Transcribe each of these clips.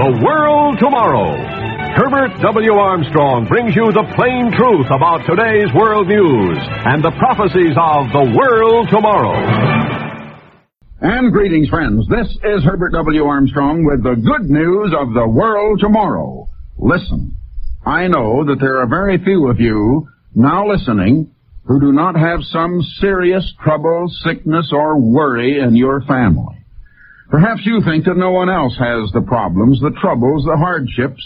The World Tomorrow. Herbert W. Armstrong brings you the plain truth about today's world news and the prophecies of the world tomorrow. And greetings, friends. This is Herbert W. Armstrong with the good news of the world tomorrow. Listen, I know that there are very few of you now listening who do not have some serious trouble, sickness, or worry in your family. Perhaps you think that no one else has the problems, the troubles, the hardships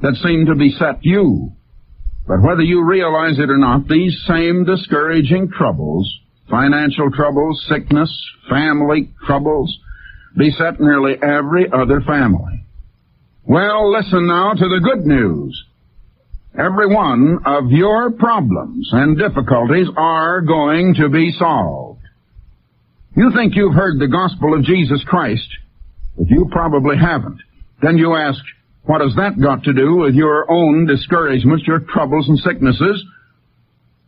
that seem to beset you. But whether you realize it or not, these same discouraging troubles, financial troubles, sickness, family troubles, beset nearly every other family. Well, listen now to the good news. Every one of your problems and difficulties are going to be solved. You think you've heard the gospel of Jesus Christ, but you probably haven't. Then you ask, what has that got to do with your own discouragements, your troubles and sicknesses?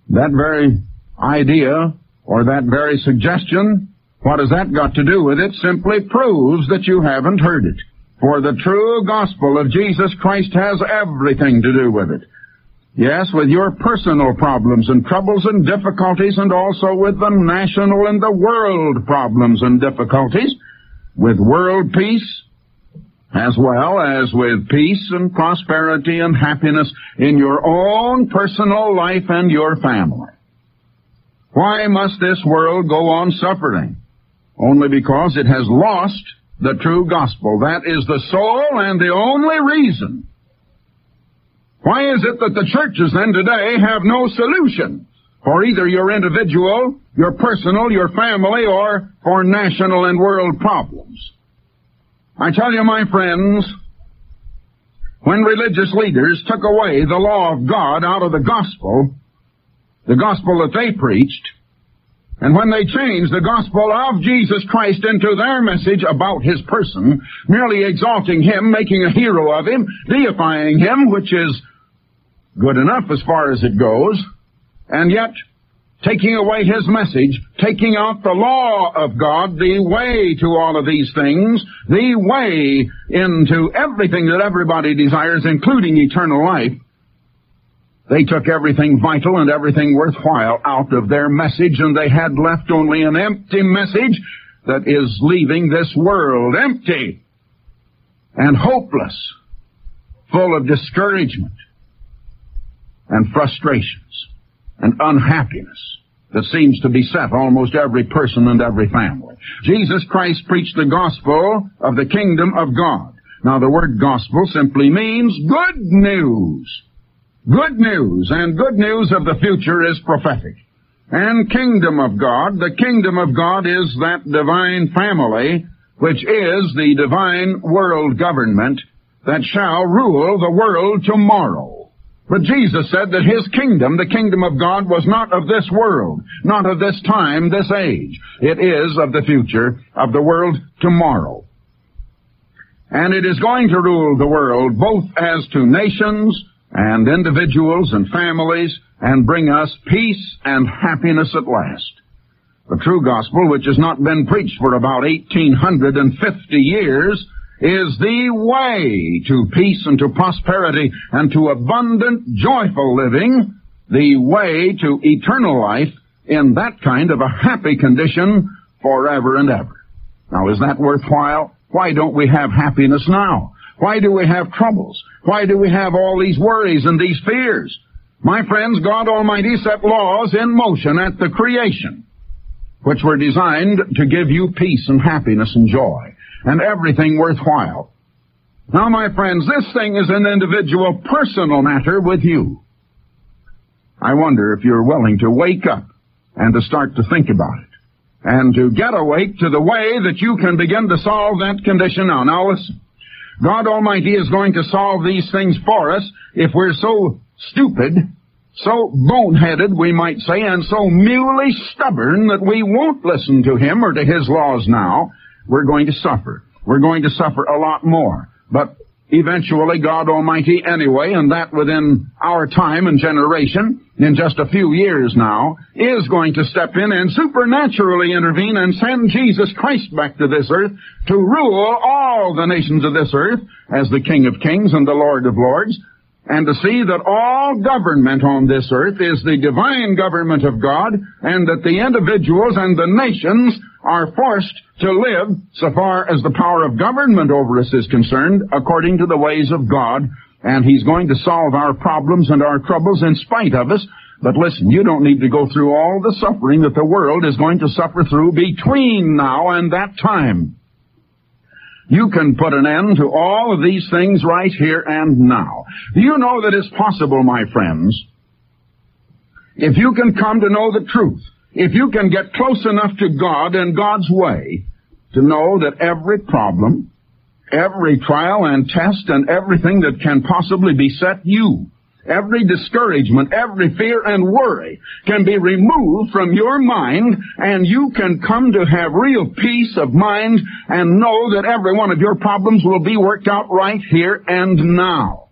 That very idea or that very suggestion, what has that got to do with it simply proves that you haven't heard it. For the true gospel of Jesus Christ has everything to do with it. Yes, with your personal problems and troubles and difficulties and also with the national and the world problems and difficulties, with world peace, as well as with peace and prosperity and happiness in your own personal life and your family. Why must this world go on suffering? Only because it has lost the true gospel. That is the sole and the only reason why is it that the churches then today have no solution for either your individual, your personal, your family, or for national and world problems? I tell you, my friends, when religious leaders took away the law of God out of the gospel, the gospel that they preached, and when they changed the gospel of Jesus Christ into their message about his person, merely exalting him, making a hero of him, deifying him, which is good enough as far as it goes, and yet taking away his message, taking out the law of God, the way to all of these things, the way into everything that everybody desires, including eternal life, they took everything vital and everything worthwhile out of their message, and they had left only an empty message that is leaving this world empty and hopeless, full of discouragement and frustrations and unhappiness that seems to beset almost every person and every family. Jesus Christ preached the gospel of the kingdom of God. Now the word gospel simply means good news. Good news, and good news of the future is prophetic. And kingdom of God, the kingdom of God is that divine family, which is the divine world government that shall rule the world tomorrow. But Jesus said that His kingdom, the kingdom of God, was not of this world, not of this time, this age. It is of the future, of the world tomorrow. And it is going to rule the world both as to nations and individuals and families and bring us peace and happiness at last. The true gospel, which has not been preached for about 1850 years, is the way to peace and to prosperity and to abundant, joyful living, the way to eternal life in that kind of a happy condition forever and ever. Now, is that worthwhile? Why don't we have happiness now? Why do we have troubles? Why do we have all these worries and these fears? My friends, God Almighty set laws in motion at the creation, which were designed to give you peace and happiness and joy and everything worthwhile. Now, my friends, this thing is an individual personal matter with you. I wonder if you're willing to wake up and to start to think about it and to get awake to the way that you can begin to solve that condition now. Now listen. God Almighty is going to solve these things for us if we're so stupid, so boneheaded, we might say, and so muley stubborn that we won't listen to Him or to His laws now we're going to suffer. We're going to suffer a lot more. But eventually God Almighty anyway, and that within our time and generation, in just a few years now, is going to step in and supernaturally intervene and send Jesus Christ back to this earth to rule all the nations of this earth as the King of Kings and the Lord of Lords, and to see that all government on this earth is the divine government of God, and that the individuals and the nations are forced to live, so far as the power of government over us is concerned, according to the ways of God, and He's going to solve our problems and our troubles in spite of us. But listen, you don't need to go through all the suffering that the world is going to suffer through between now and that time. You can put an end to all of these things right here and now. You know that it's possible, my friends, if you can come to know the truth, if you can get close enough to God and God's way to know that every problem, every trial and test and everything that can possibly beset you Every discouragement, every fear and worry can be removed from your mind and you can come to have real peace of mind and know that every one of your problems will be worked out right here and now.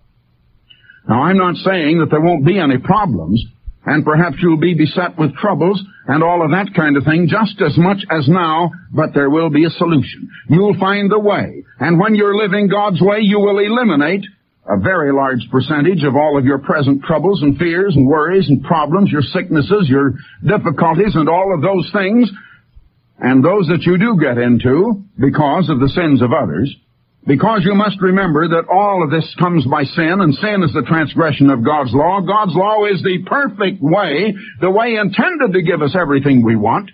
Now I'm not saying that there won't be any problems and perhaps you'll be beset with troubles and all of that kind of thing just as much as now, but there will be a solution. You'll find the way. And when you're living God's way, you will eliminate a very large percentage of all of your present troubles and fears and worries and problems, your sicknesses, your difficulties, and all of those things, and those that you do get into because of the sins of others, because you must remember that all of this comes by sin, and sin is the transgression of God's law. God's law is the perfect way, the way intended to give us everything we want,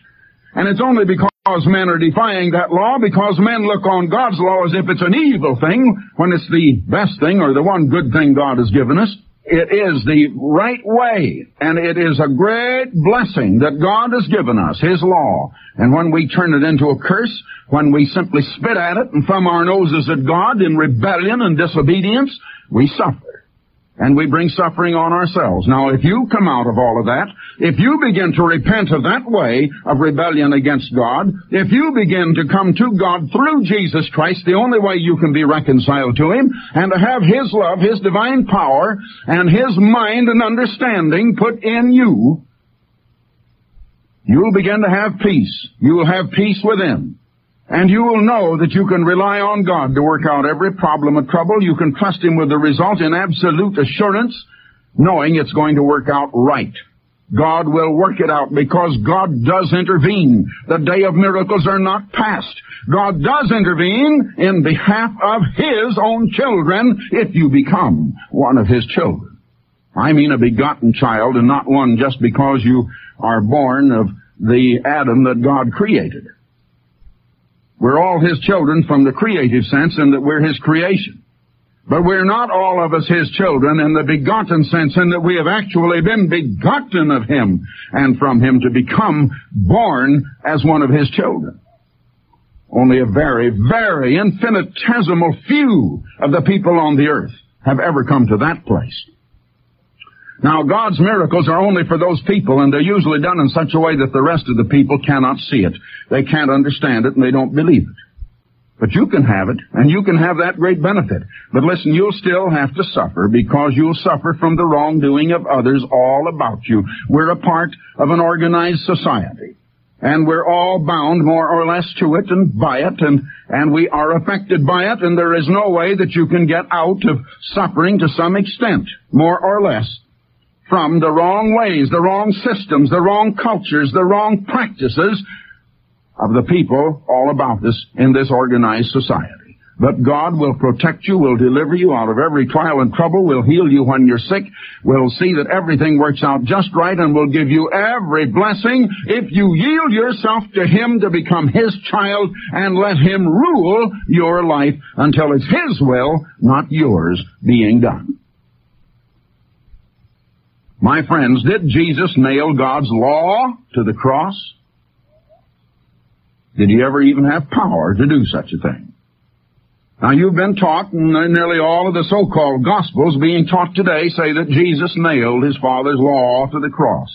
and it's only because men are defying that law, because men look on God's law as if it's an evil thing, when it's the best thing or the one good thing God has given us. It is the right way, and it is a great blessing that God has given us, His law. And when we turn it into a curse, when we simply spit at it and thumb our noses at God in rebellion and disobedience, we suffer and we bring suffering on ourselves. Now, if you come out of all of that, if you begin to repent of that way of rebellion against God, if you begin to come to God through Jesus Christ, the only way you can be reconciled to Him, and to have His love, His divine power, and His mind and understanding put in you, you'll begin to have peace. You will have peace within. And you will know that you can rely on God to work out every problem and trouble. You can trust Him with the result in absolute assurance, knowing it's going to work out right. God will work it out because God does intervene. The day of miracles are not past. God does intervene in behalf of His own children if you become one of His children. I mean a begotten child and not one just because you are born of the Adam that God created. We're all His children from the creative sense in that we're His creation. But we're not all of us His children in the begotten sense in that we have actually been begotten of Him and from Him to become born as one of His children. Only a very, very infinitesimal few of the people on the earth have ever come to that place. Now, God's miracles are only for those people, and they're usually done in such a way that the rest of the people cannot see it. They can't understand it, and they don't believe it. But you can have it, and you can have that great benefit. But listen, you'll still have to suffer because you'll suffer from the wrongdoing of others all about you. We're a part of an organized society. And we're all bound more or less to it and by it, and, and we are affected by it, and there is no way that you can get out of suffering to some extent, more or less from the wrong ways, the wrong systems, the wrong cultures, the wrong practices of the people all about us in this organized society. But God will protect you, will deliver you out of every trial and trouble, will heal you when you're sick, will see that everything works out just right, and will give you every blessing if you yield yourself to Him to become His child and let Him rule your life until it's His will, not yours, being done. My friends, did Jesus nail God's law to the cross? Did he ever even have power to do such a thing? Now you've been taught, and nearly all of the so-called Gospels being taught today say that Jesus nailed his Father's law to the cross.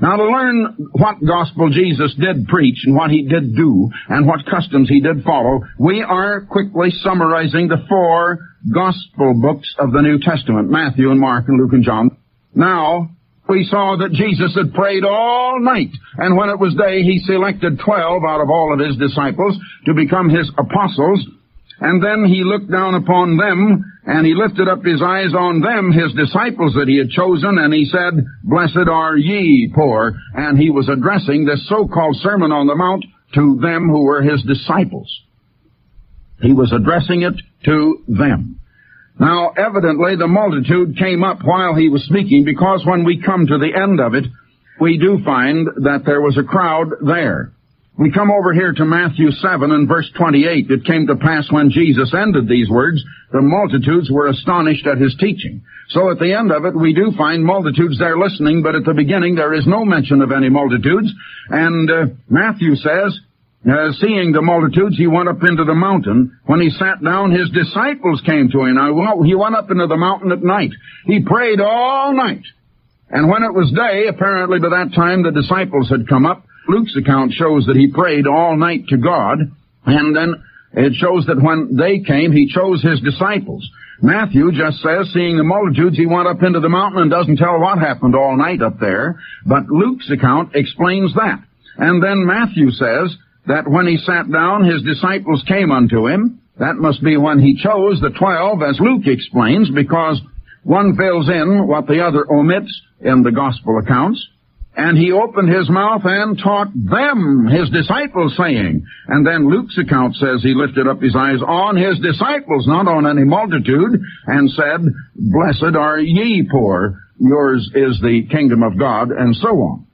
Now to learn what gospel Jesus did preach and what he did do and what customs he did follow, we are quickly summarizing the four gospel books of the New Testament, Matthew and Mark and Luke and John. Now, we saw that Jesus had prayed all night, and when it was day, he selected twelve out of all of his disciples to become his apostles, and then he looked down upon them, and he lifted up his eyes on them, his disciples that he had chosen, and he said, Blessed are ye poor. And he was addressing this so-called Sermon on the Mount to them who were his disciples. He was addressing it to them. Now, evidently, the multitude came up while he was speaking because when we come to the end of it, we do find that there was a crowd there. We come over here to Matthew 7 and verse 28. It came to pass when Jesus ended these words, the multitudes were astonished at his teaching. So at the end of it, we do find multitudes there listening, but at the beginning there is no mention of any multitudes. And uh, Matthew says, uh, seeing the multitudes, he went up into the mountain. When he sat down, his disciples came to him. Now, he went up into the mountain at night. He prayed all night. And when it was day, apparently by that time the disciples had come up. Luke's account shows that he prayed all night to God. And then it shows that when they came, he chose his disciples. Matthew just says, seeing the multitudes, he went up into the mountain and doesn't tell what happened all night up there. But Luke's account explains that. And then Matthew says that when he sat down, his disciples came unto him. That must be when he chose the twelve, as Luke explains, because one fills in what the other omits in the gospel accounts. And he opened his mouth and taught them, his disciples, saying. And then Luke's account says he lifted up his eyes on his disciples, not on any multitude, and said, Blessed are ye poor, yours is the kingdom of God, and so on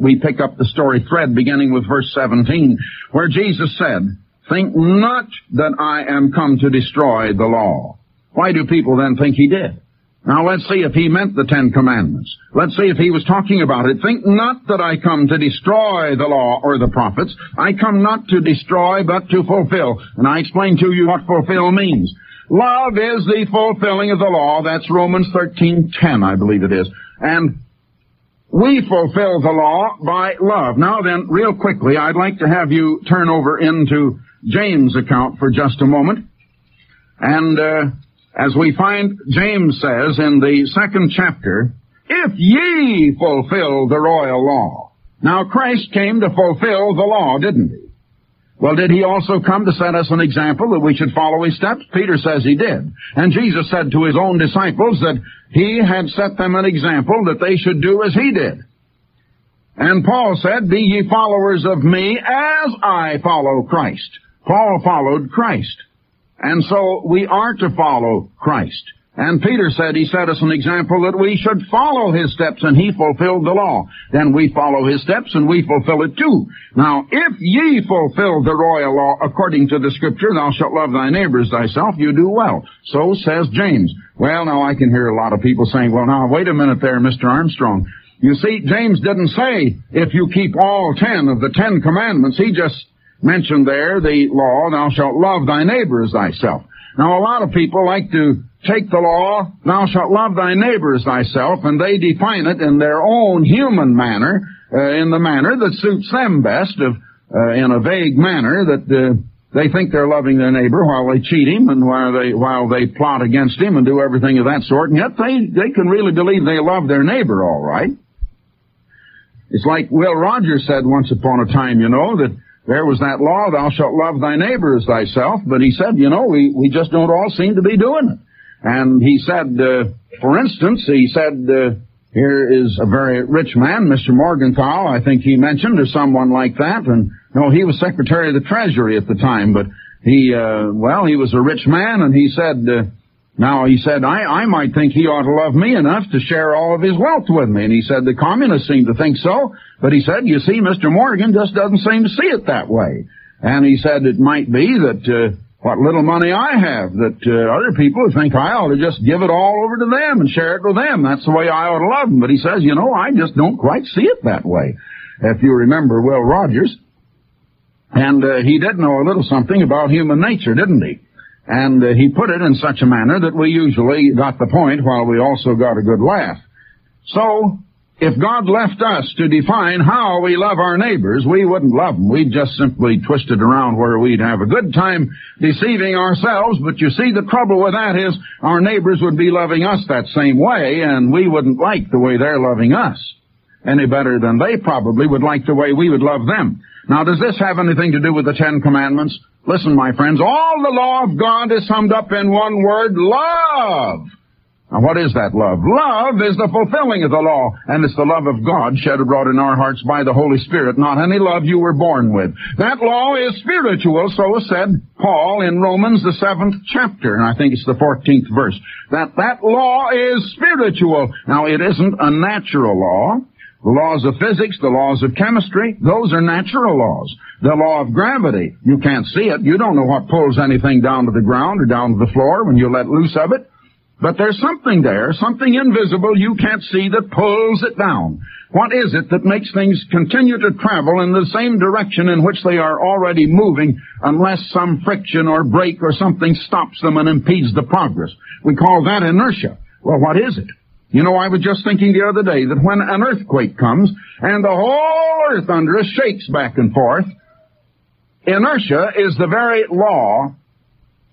we pick up the story thread beginning with verse 17, where Jesus said, Think not that I am come to destroy the law. Why do people then think he did? Now let's see if he meant the Ten Commandments. Let's see if he was talking about it. Think not that I come to destroy the law or the prophets. I come not to destroy, but to fulfill. And I explain to you what fulfill means. Love is the fulfilling of the law. That's Romans 13:10, I believe it is. And we fulfill the law by love. Now then, real quickly, I'd like to have you turn over into James' account for just a moment. And uh, as we find, James says in the second chapter, if ye fulfill the royal law. Now Christ came to fulfill the law, didn't he? Well, did he also come to set us an example that we should follow his steps? Peter says he did. And Jesus said to his own disciples that he had set them an example that they should do as he did. And Paul said, Be ye followers of me as I follow Christ. Paul followed Christ. And so we are to follow Christ. And Peter said he set us an example that we should follow his steps and he fulfilled the law. Then we follow his steps and we fulfill it too. Now, if ye fulfill the royal law according to the scripture, thou shalt love thy neighbors thyself, you do well. So says James. Well, now I can hear a lot of people saying, well now wait a minute there, Mr. Armstrong. You see, James didn't say if you keep all ten of the ten commandments. He just mentioned there the law, thou shalt love thy neighbor as thyself. Now a lot of people like to take the law, thou shalt love thy neighbor as thyself, and they define it in their own human manner, uh, in the manner that suits them best, of, uh, in a vague manner that uh, they think they're loving their neighbor while they cheat him and while they while they plot against him and do everything of that sort, and yet they they can really believe they love their neighbor all right. It's like Will Rogers said once upon a time, you know, that there was that law, thou shalt love thy neighbor as thyself, but he said, you know, we, we just don't all seem to be doing it. And he said, uh, for instance, he said, uh, here is a very rich man, Mr. Morgenthau, I think he mentioned, or someone like that. And no, he was Secretary of the Treasury at the time, but he, uh, well, he was a rich man, and he said, uh, now he said, I, I might think he ought to love me enough to share all of his wealth with me. And he said, the communists seem to think so, but he said, you see, Mr. Morgan just doesn't seem to see it that way. And he said it might be that, uh, what little money I have that uh, other people think I ought to just give it all over to them and share it with them. That's the way I ought to love them. But he says, you know, I just don't quite see it that way. If you remember Will Rogers, and uh, he did know a little something about human nature, didn't he? And uh, he put it in such a manner that we usually got the point while we also got a good laugh. So, if God left us to define how we love our neighbors, we wouldn't love them. We'd just simply twist it around where we'd have a good time deceiving ourselves. But you see, the trouble with that is our neighbors would be loving us that same way, and we wouldn't like the way they're loving us any better than they probably would like the way we would love them. Now, does this have anything to do with the Ten Commandments? Listen, my friends, all the law of God is summed up in one word, love. Now what is that love? Love is the fulfilling of the law, and it's the love of God shed abroad in our hearts by the Holy Spirit, not any love you were born with. That law is spiritual, so said Paul in Romans the seventh chapter, and I think it's the fourteenth verse. That that law is spiritual. Now it isn't a natural law. The laws of physics, the laws of chemistry, those are natural laws. The law of gravity, you can't see it. You don't know what pulls anything down to the ground or down to the floor when you let loose of it. But there's something there, something invisible you can't see that pulls it down. What is it that makes things continue to travel in the same direction in which they are already moving unless some friction or brake or something stops them and impedes the progress? We call that inertia. Well, what is it? You know, I was just thinking the other day that when an earthquake comes and the whole earth under us shakes back and forth, inertia is the very law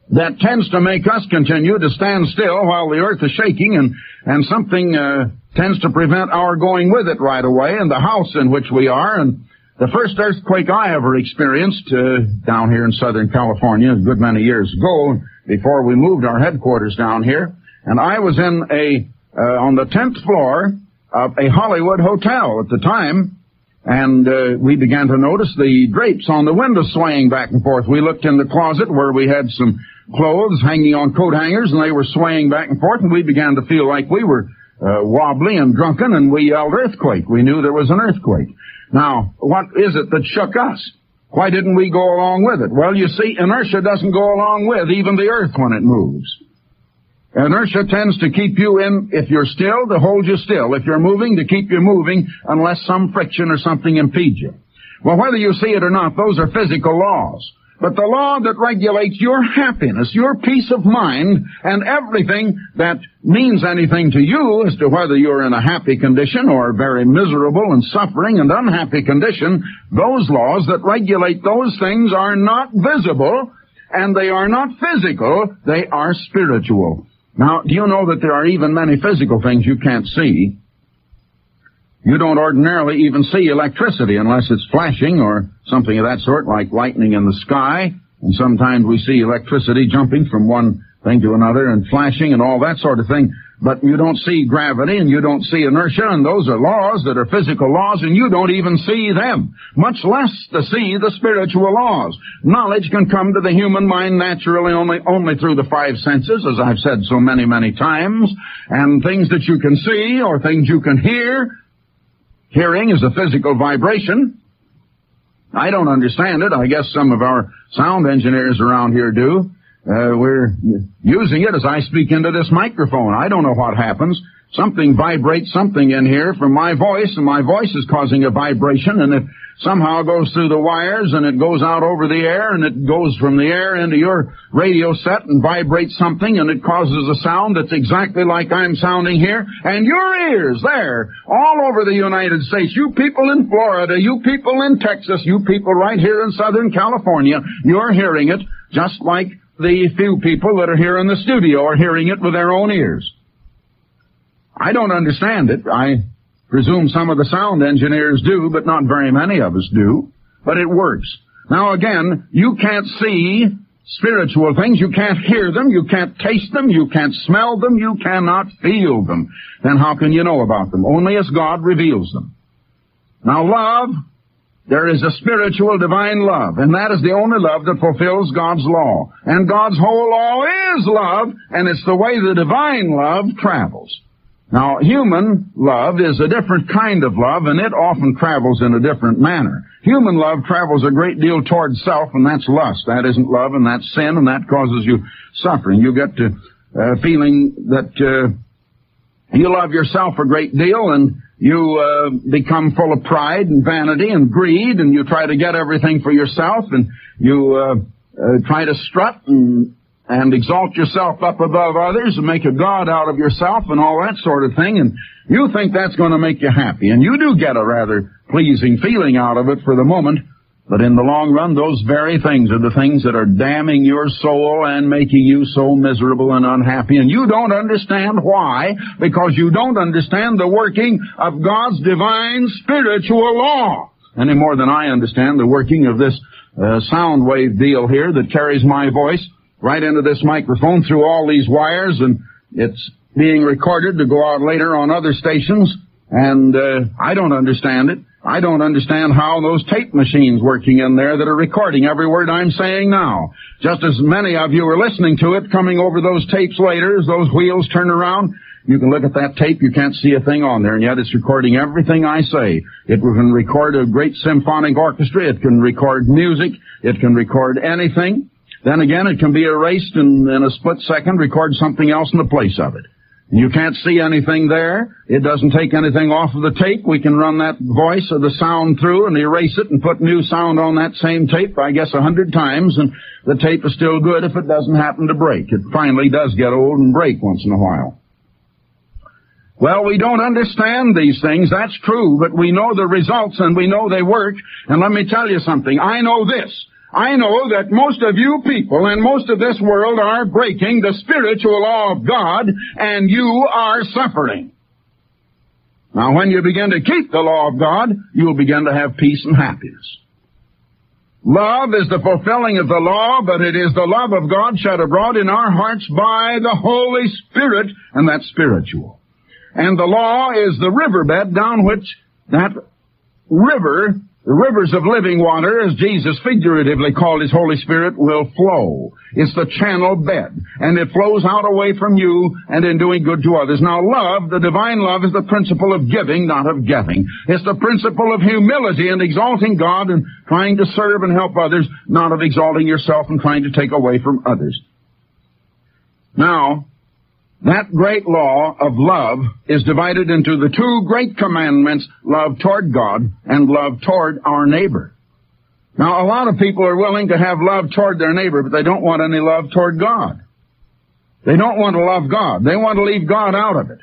that tends to make us continue to stand still while the earth is shaking and, and something uh, tends to prevent our going with it right away and the house in which we are. And the first earthquake I ever experienced uh, down here in Southern California a good many years ago before we moved our headquarters down here. And I was in a, uh, on the 10th floor of a Hollywood hotel at the time and uh, we began to notice the drapes on the window swaying back and forth. We looked in the closet where we had some clothes hanging on coat hangers, and they were swaying back and forth, and we began to feel like we were uh, wobbly and drunken, and we yelled earthquake. We knew there was an earthquake. Now, what is it that shook us? Why didn't we go along with it? Well, you see, inertia doesn't go along with even the earth when it moves. Inertia tends to keep you in, if you're still, to hold you still. If you're moving, to keep you moving unless some friction or something impedes you. Well, whether you see it or not, those are physical laws. But the law that regulates your happiness, your peace of mind, and everything that means anything to you as to whether you're in a happy condition or a very miserable and suffering and unhappy condition, those laws that regulate those things are not visible and they are not physical, they are spiritual. Now, do you know that there are even many physical things you can't see? You don't ordinarily even see electricity unless it's flashing or something of that sort, like lightning in the sky. And sometimes we see electricity jumping from one thing to another and flashing and all that sort of thing. But you don't see gravity and you don't see inertia and those are laws that are physical laws and you don't even see them, much less to see the spiritual laws. Knowledge can come to the human mind naturally only, only through the five senses, as I've said so many, many times, and things that you can see or things you can hear Hearing is a physical vibration. I don't understand it. I guess some of our sound engineers around here do. Uh, we're using it as I speak into this microphone. I don't know what happens. Something vibrates something in here from my voice, and my voice is causing a vibration, and it somehow goes through the wires, and it goes out over the air, and it goes from the air into your radio set and vibrates something, and it causes a sound that's exactly like I'm sounding here, and your ears there, all over the United States, you people in Florida, you people in Texas, you people right here in Southern California, you're hearing it just like the few people that are here in the studio are hearing it with their own ears. I don't understand it. I presume some of the sound engineers do, but not very many of us do. But it works. Now again, you can't see spiritual things. You can't hear them. You can't taste them. You can't smell them. You cannot feel them. Then how can you know about them? Only as God reveals them. Now love, there is a spiritual divine love, and that is the only love that fulfills God's law. And God's whole law is love, and it's the way the divine love travels. Now, human love is a different kind of love, and it often travels in a different manner. Human love travels a great deal towards self, and that's lust. That isn't love, and that's sin, and that causes you suffering. You get to uh, feeling that uh, you love yourself a great deal, and you uh, become full of pride and vanity and greed, and you try to get everything for yourself, and you uh, uh, try to strut and and exalt yourself up above others and make a god out of yourself and all that sort of thing, and you think that's going to make you happy, and you do get a rather pleasing feeling out of it for the moment, but in the long run, those very things are the things that are damning your soul and making you so miserable and unhappy. And you don't understand why, because you don't understand the working of God's divine spiritual law any more than I understand the working of this uh, sound wave deal here that carries my voice right into this microphone through all these wires, and it's being recorded to go out later on other stations. And uh, I don't understand it. I don't understand how those tape machines working in there that are recording every word I'm saying now. Just as many of you are listening to it, coming over those tapes later as those wheels turn around, you can look at that tape, you can't see a thing on there, and yet it's recording everything I say. It can record a great symphonic orchestra, it can record music, it can record anything. Then again, it can be erased and in a split second record something else in the place of it. You can't see anything there. It doesn't take anything off of the tape. We can run that voice or the sound through and erase it and put new sound on that same tape, I guess a hundred times, and the tape is still good if it doesn't happen to break. It finally does get old and break once in a while. Well, we don't understand these things, that's true, but we know the results and we know they work. And let me tell you something. I know this. I know that most of you people and most of this world are breaking the spiritual law of God and you are suffering. Now when you begin to keep the law of God, you will begin to have peace and happiness. Love is the fulfilling of the law, but it is the love of God shed abroad in our hearts by the Holy Spirit, and that's spiritual. And the law is the riverbed down which that river the rivers of living water, as Jesus figuratively called His Holy Spirit, will flow. It's the channel bed, and it flows out away from you and in doing good to others. Now love, the divine love, is the principle of giving, not of getting. It's the principle of humility and exalting God and trying to serve and help others, not of exalting yourself and trying to take away from others. Now, that great law of love is divided into the two great commandments, love toward God and love toward our neighbor. Now, a lot of people are willing to have love toward their neighbor, but they don't want any love toward God. They don't want to love God. They want to leave God out of it.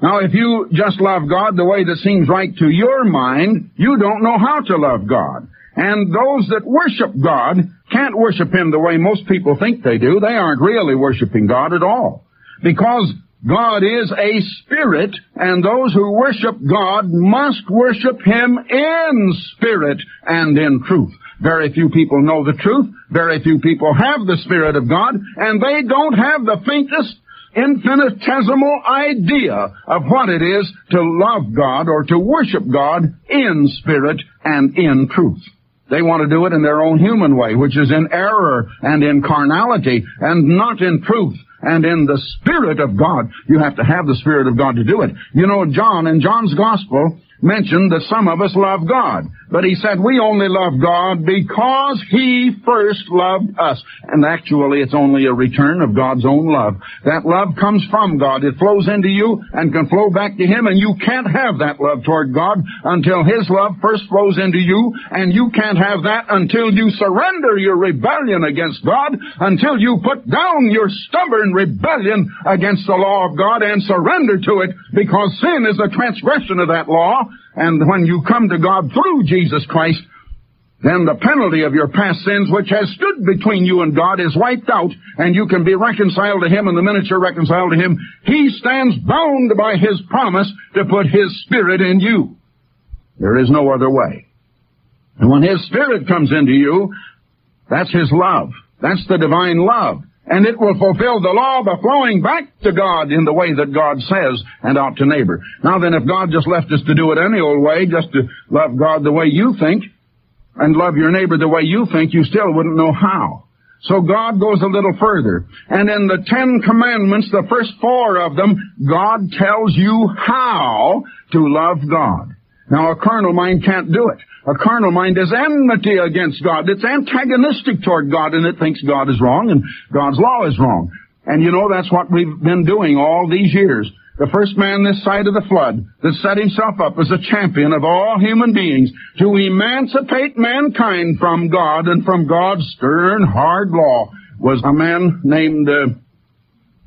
Now, if you just love God the way that seems right to your mind, you don't know how to love God. And those that worship God can't worship Him the way most people think they do. They aren't really worshiping God at all. Because God is a spirit, and those who worship God must worship Him in spirit and in truth. Very few people know the truth. Very few people have the Spirit of God, and they don't have the faintest infinitesimal idea of what it is to love God or to worship God in spirit and in truth. They want to do it in their own human way, which is in error and in carnality and not in truth and in the Spirit of God. You have to have the Spirit of God to do it. You know, John, in John's Gospel, mentioned that some of us love God. But he said we only love God because He first loved us. And actually it's only a return of God's own love. That love comes from God. It flows into you and can flow back to Him and you can't have that love toward God until His love first flows into you and you can't have that until you surrender your rebellion against God, until you put down your stubborn rebellion against the law of God and surrender to it because sin is a transgression of that law and when you come to God through Jesus Christ, then the penalty of your past sins, which has stood between you and God, is wiped out, and you can be reconciled to Him, and the minute you're reconciled to Him, He stands bound by His promise to put His Spirit in you. There is no other way. And when His Spirit comes into you, that's His love. That's the divine love and it will fulfill the law by flowing back to God in the way that God says and out to neighbor. Now then, if God just left us to do it any old way, just to love God the way you think, and love your neighbor the way you think, you still wouldn't know how. So God goes a little further. And in the Ten Commandments, the first four of them, God tells you how to love God. Now a carnal mind can't do it. A carnal mind is enmity against God. It's antagonistic toward God and it thinks God is wrong and God's law is wrong. And you know that's what we've been doing all these years. The first man this side of the flood that set himself up as a champion of all human beings to emancipate mankind from God and from God's stern, hard law was a man named uh,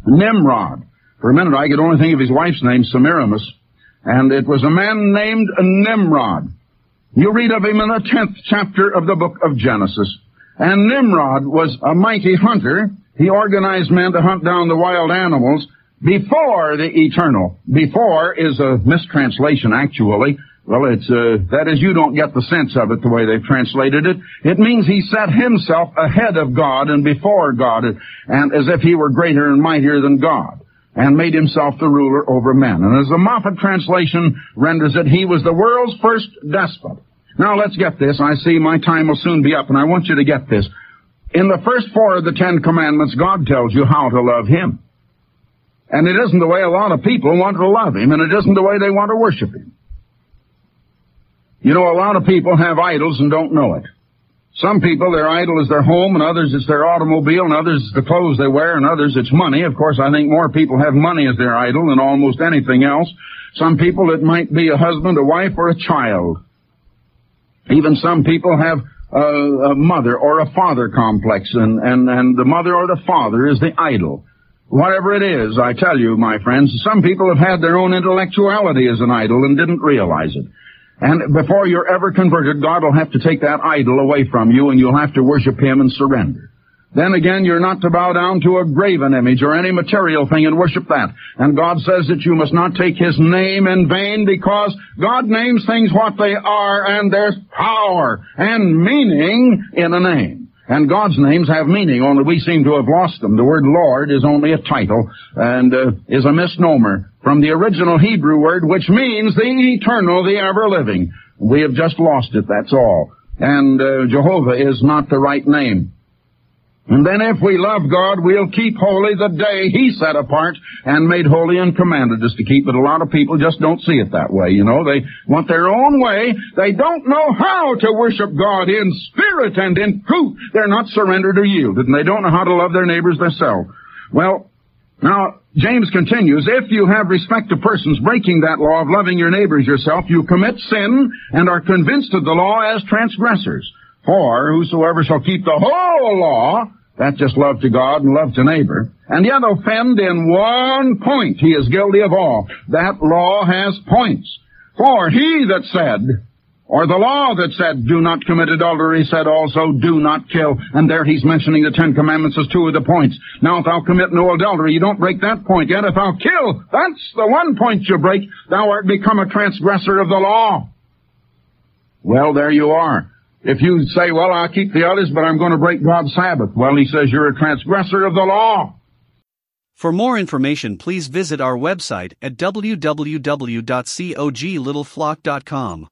Nimrod. For a minute, I could only think of his wife's name, Semiramis, and it was a man named Nimrod. You read of him in the tenth chapter of the book of Genesis. And Nimrod was a mighty hunter. He organized men to hunt down the wild animals before the eternal. Before is a mistranslation, actually. Well, it's, uh, that is, you don't get the sense of it the way they've translated it. It means he set himself ahead of God and before God, and as if he were greater and mightier than God, and made himself the ruler over men. And as the Moffat translation renders it, he was the world's first despot. Now let's get this. I see my time will soon be up, and I want you to get this. In the first four of the Ten Commandments, God tells you how to love Him. And it isn't the way a lot of people want to love Him, and it isn't the way they want to worship Him. You know, a lot of people have idols and don't know it. Some people, their idol is their home, and others it's their automobile, and others it's the clothes they wear, and others it's money. Of course, I think more people have money as their idol than almost anything else. Some people, it might be a husband, a wife, or a child. Even some people have a, a mother or a father complex, and, and, and the mother or the father is the idol. Whatever it is, I tell you, my friends, some people have had their own intellectuality as an idol and didn't realize it. And before you're ever converted, God will have to take that idol away from you and you'll have to worship Him and surrender. Then again, you're not to bow down to a graven image or any material thing and worship that. And God says that you must not take His name in vain because God names things what they are and there's power and meaning in a name. And God's names have meaning, only we seem to have lost them. The word Lord is only a title and uh, is a misnomer from the original Hebrew word, which means the eternal, the ever-living. We have just lost it, that's all. And uh, Jehovah is not the right name. And then if we love God, we'll keep holy the day He set apart and made holy and commanded us to keep. But a lot of people just don't see it that way, you know. They want their own way. They don't know how to worship God in spirit and in truth. They're not surrendered or yielded, and they don't know how to love their neighbors themselves. Well, now, James continues, if you have respect to persons breaking that law of loving your neighbors yourself, you commit sin and are convinced of the law as transgressors. For whosoever shall keep the whole law, that's just love to God and love to neighbor, and yet offend in one point, he is guilty of all. That law has points. For he that said, or the law that said, do not commit adultery said also, do not kill. And there he's mentioning the Ten Commandments as two of the points. Now if thou commit no adultery, you don't break that point. Yet if thou kill, that's the one point you break. Thou art become a transgressor of the law. Well, there you are. If you say, well, I'll keep the others, but I'm going to break God's Sabbath. Well, he says you're a transgressor of the law. For more information, please visit our website at www.coglittleflock.com.